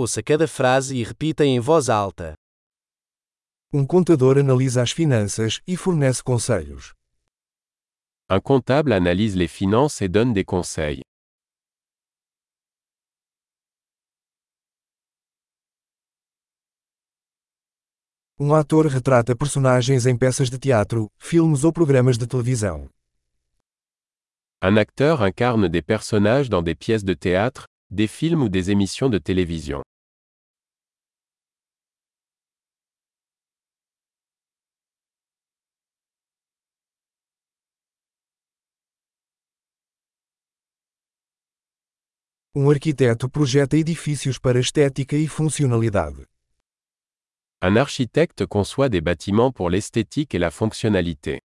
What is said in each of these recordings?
Ouça cada frase e repita em voz alta. Um contador analisa as finanças e fornece conselhos. Un comptable analyse les finances et donne des conseils. Um ator retrata personagens em peças de teatro, filmes ou programas de televisão. Un acteur incarne des personnages dans des pièces de théâtre, des films ou des émissions de télévision. Um arquiteto projeta edifícios para estética e funcionalidade. Un architecte conçoit des bâtiments pour l'esthétique et la fonctionnalité.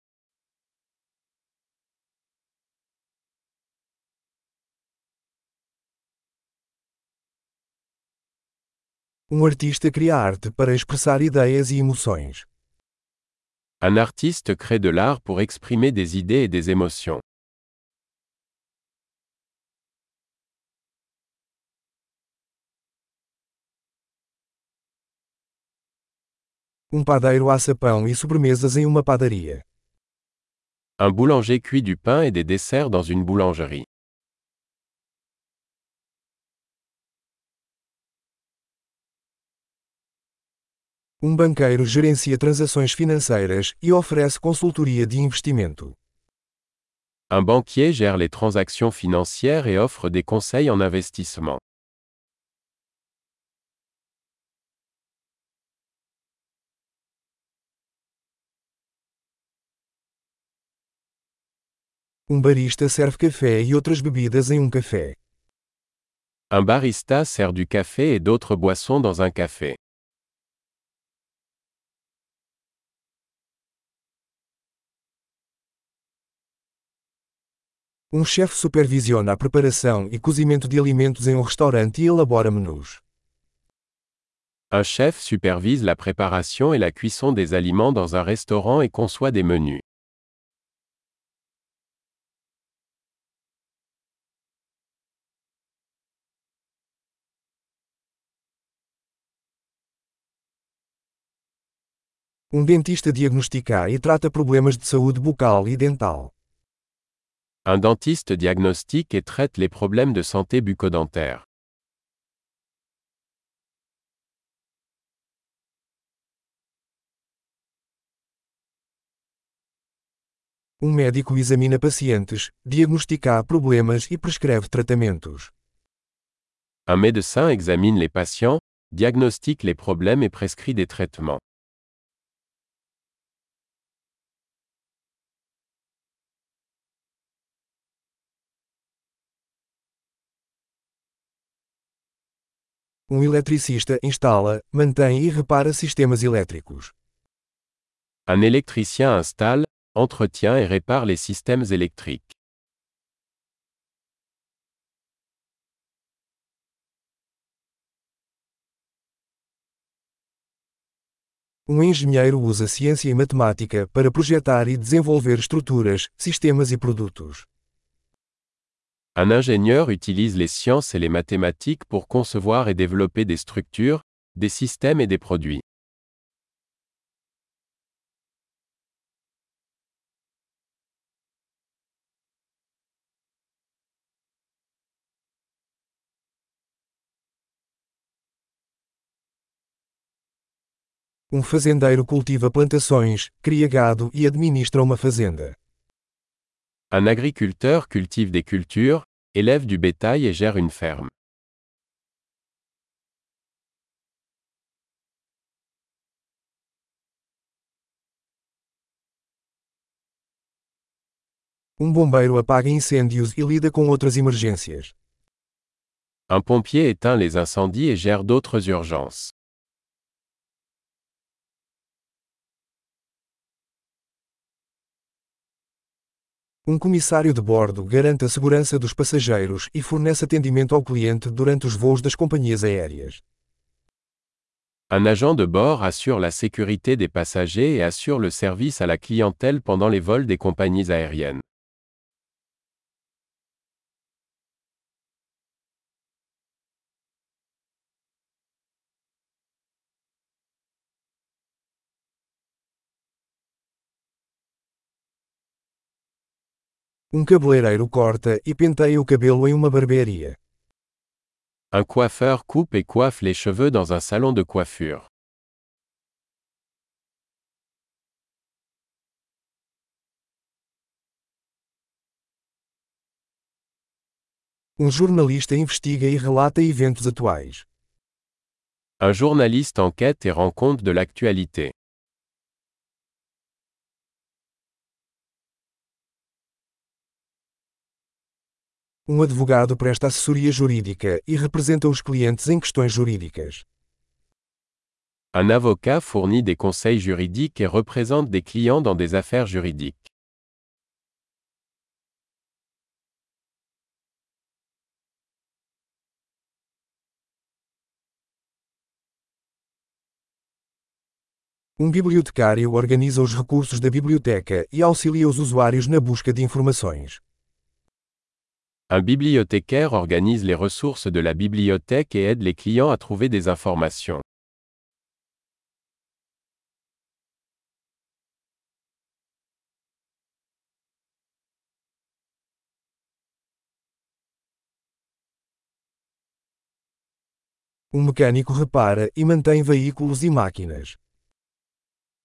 Um artista cria arte para expressar ideias e emoções. Un artiste crée de l'art pour exprimer des idées et des émotions. Um padeiro assa pão e sobremesas em uma padaria. Un boulanger cuit du pain et des desserts dans une boulangerie. Um banqueiro gerencia transações financeiras e oferece consultoria de investimento. Un banquier gère les transactions financières et offre des conseils en investissement. Um barista serve café e outras bebidas em um café. Un barista sert du café et d'autres boissons dans un café. Um chefe supervisiona a preparação e cozimento de alimentos em um restaurante e elabora menus. Un chef supervise la préparation et la cuisson des aliments dans un restaurant et conçoit des menus. Um dentista diagnostica e trata problemas de saúde bucal e dental. Un dentiste diagnostique et traite les problèmes de santé bucco-dentaire. Um médico examina pacientes, diagnostica problemas e prescreve tratamentos. Un médecin examine les patients, diagnostique les problèmes et prescrit des traitements. Um eletricista instala, mantém e repara sistemas elétricos. Un électricien installe, entretient et répare les systèmes électriques. Um engenheiro usa ciência e matemática para projetar e desenvolver estruturas, sistemas e produtos. Un ingénieur utilise les sciences et les mathématiques pour concevoir et développer des structures, des systèmes et des produits. Um fazendeiro cultiva plantações, cria gado e administra uma fazenda. Un agriculteur cultive des cultures, élève du bétail et gère une ferme. Um bombeiro apaga incêndios e lida com outras emergências. Un pompier éteint les incendies et gère d'autres urgences. Um comissário de bordo garante a segurança dos passageiros e fornece atendimento ao cliente durante os voos das companhias aéreas. Un agent de bord assure la sécurité des passagers et assure le service à la clientèle pendant les vols des compagnies aériennes. Um cabeleireiro corta e penteia o cabelo em uma barbearia. Un coiffeur coupe et coiffe les cheveux dans un salon de coiffure. Um jornalista investiga e relata eventos atuais. Un journaliste enquête et rend compte de l'actualité. Um advogado presta assessoria jurídica e representa os clientes em questões jurídicas. Un avocat fournit des conseils juridiques et représente des clients dans des affaires juridiques. Um bibliotecário organiza os recursos da biblioteca e auxilia os usuários na busca de informações. Un bibliothécaire organise les ressources de la bibliothèque et aide les clients à trouver des informations. Um mecânico repara e mantém veículos e máquinas.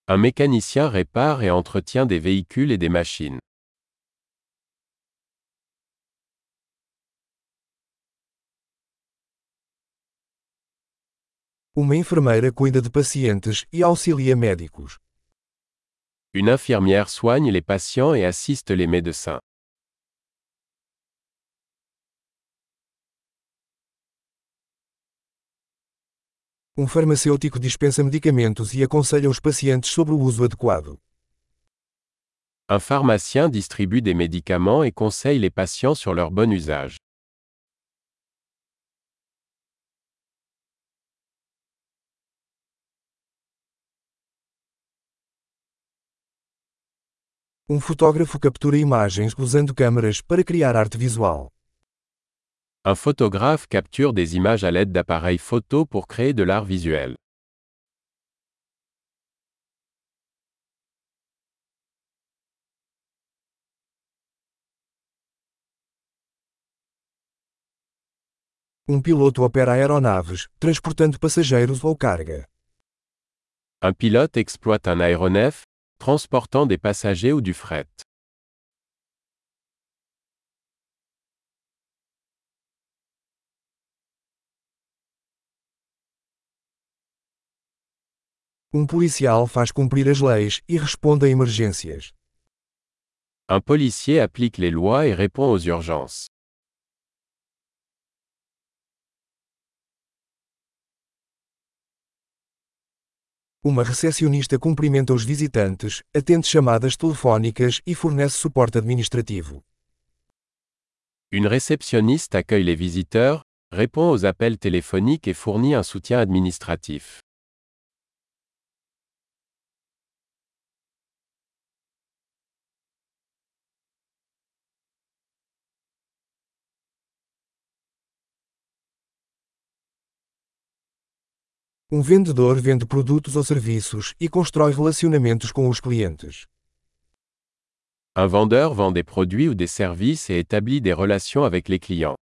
Un mécanicien répare et entretient des véhicules et des machines. Uma enfermeira cuida de pacientes e auxilia médicos. Une infirmière soigne les patients et assiste les médecins. Um farmacêutico dispensa medicamentos e aconselha os pacientes sobre o uso adequado. Un pharmacien distribue des médicaments et conseille les patients sur leur bon usage. Um fotógrafo captura imagens usando câmeras para criar arte visual. Un photographe capture des images à l'aide d'appareils photo pour créer de l'art visuel. Um piloto opera aeronaves, transportando passageiros ou carga. Un pilote exploite un aéronef, transportant des passagers ou du fret. Um policial faz cumprir as leis e responde a emergências. Un policier applique les lois et répond aux urgences. Uma recepcionista cumprimenta os visitantes, atende chamadas telefónicas e fornece suporte administrativo. Une réceptionniste accueille les visiteurs, répond aux appels téléphoniques et fournit un soutien administratif. Um vendedor vende produtos ou serviços e constrói relacionamentos com os clientes. Un vendeur vend des produits ou des services et établit des relations avec les clients.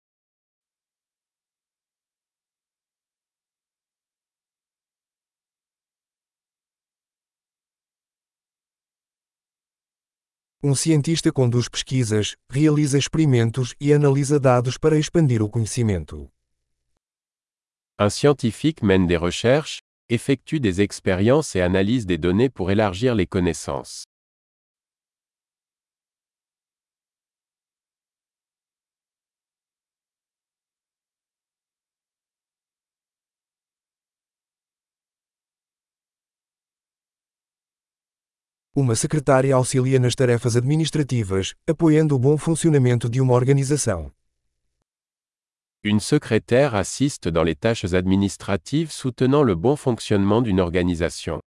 Um cientista conduz pesquisas, realiza experimentos e analisa dados para expandir o conhecimento. Un scientifique mène des recherches, effectue des expériences et analyse des données pour élargir les connaissances. Uma secretária auxilia nas tarefas administrativas, apoiando o bom funcionamento de uma organização. Une secrétaire assiste dans les tâches administratives soutenant le bon fonctionnement d'une organisation.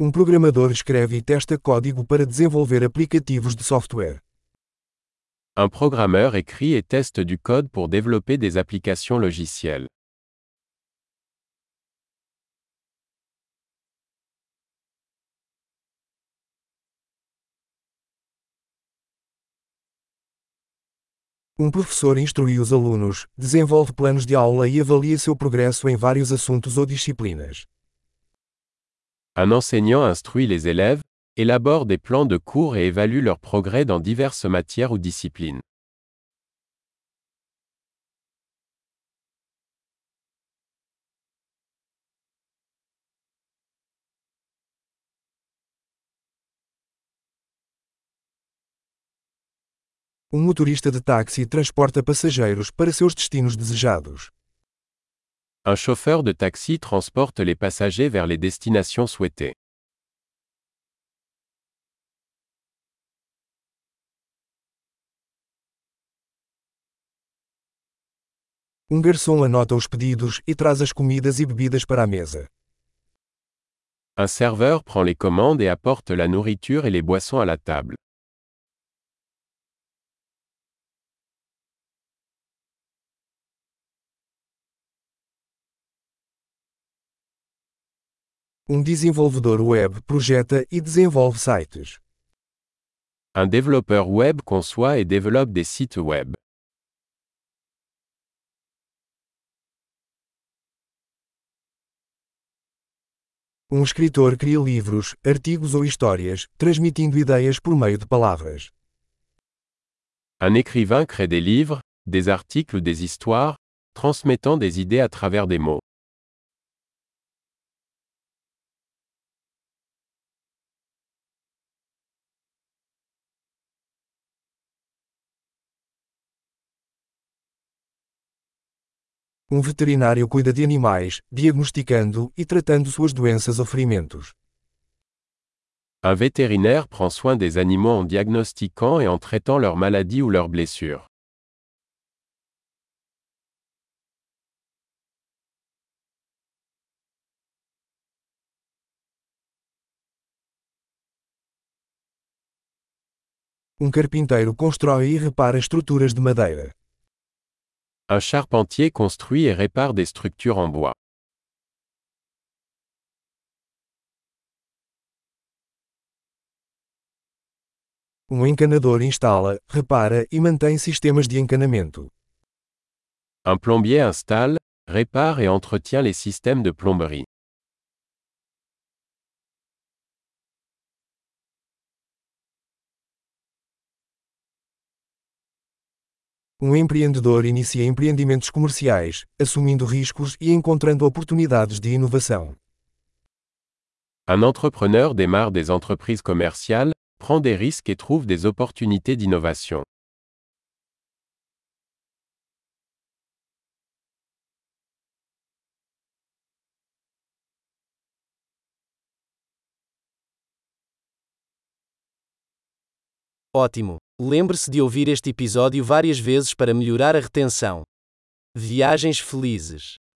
Um programador escreve e testa código para desenvolver aplicativos de software. Un programmeur écrit et teste du code pour développer des applications logicielles. Um professor instrui os alunos, desenvolve planos de aula e avalia seu progresso em vários assuntos ou disciplinas. Un enseignant instruit les élèves, élabore des plans de cours et évalue leur progrès dans diverses matières ou disciplines. Um motorista de táxi transporta passageiros para seus destinos desejados. Un chauffeur de taxi transporte les passagers vers les destinations souhaitées. Um garçom anota os pedidos e traz as comidas e bebidas para a mesa. Un serveur prend les commandes et apporte la nourriture et les boissons à la table. Um desenvolvedor web projeta e desenvolve sites. Un développeur web conçoit et développe des sites web. Um escritor cria livros, artigos ou histórias, transmitindo ideias por meio de palavras. Un écrivain crée des livres, des articles ou des histoires, transmettant des idées à travers des mots. Um veterinário cuida de animais, diagnosticando e tratando suas doenças ou ferimentos. Un vétérinaire prend soin des animaux en diagnostiquant et en traitant leurs maladies ou leurs blessures. Um carpinteiro constrói e repara estruturas de madeira. Un charpentier construit et répare des structures en bois. Um encanador instala, repara e mantém sistemas de encanamento. Un plombier installe, répare et entretient les systèmes de plomberie. Um empreendedor inicia empreendimentos comerciais, assumindo riscos e encontrando oportunidades de inovação. Un entrepreneur démarre des entreprises commerciales, prend des risques et trouve des opportunités d'innovation. Ótimo! Lembre-se de ouvir este episódio várias vezes para melhorar a retenção. Viagens felizes!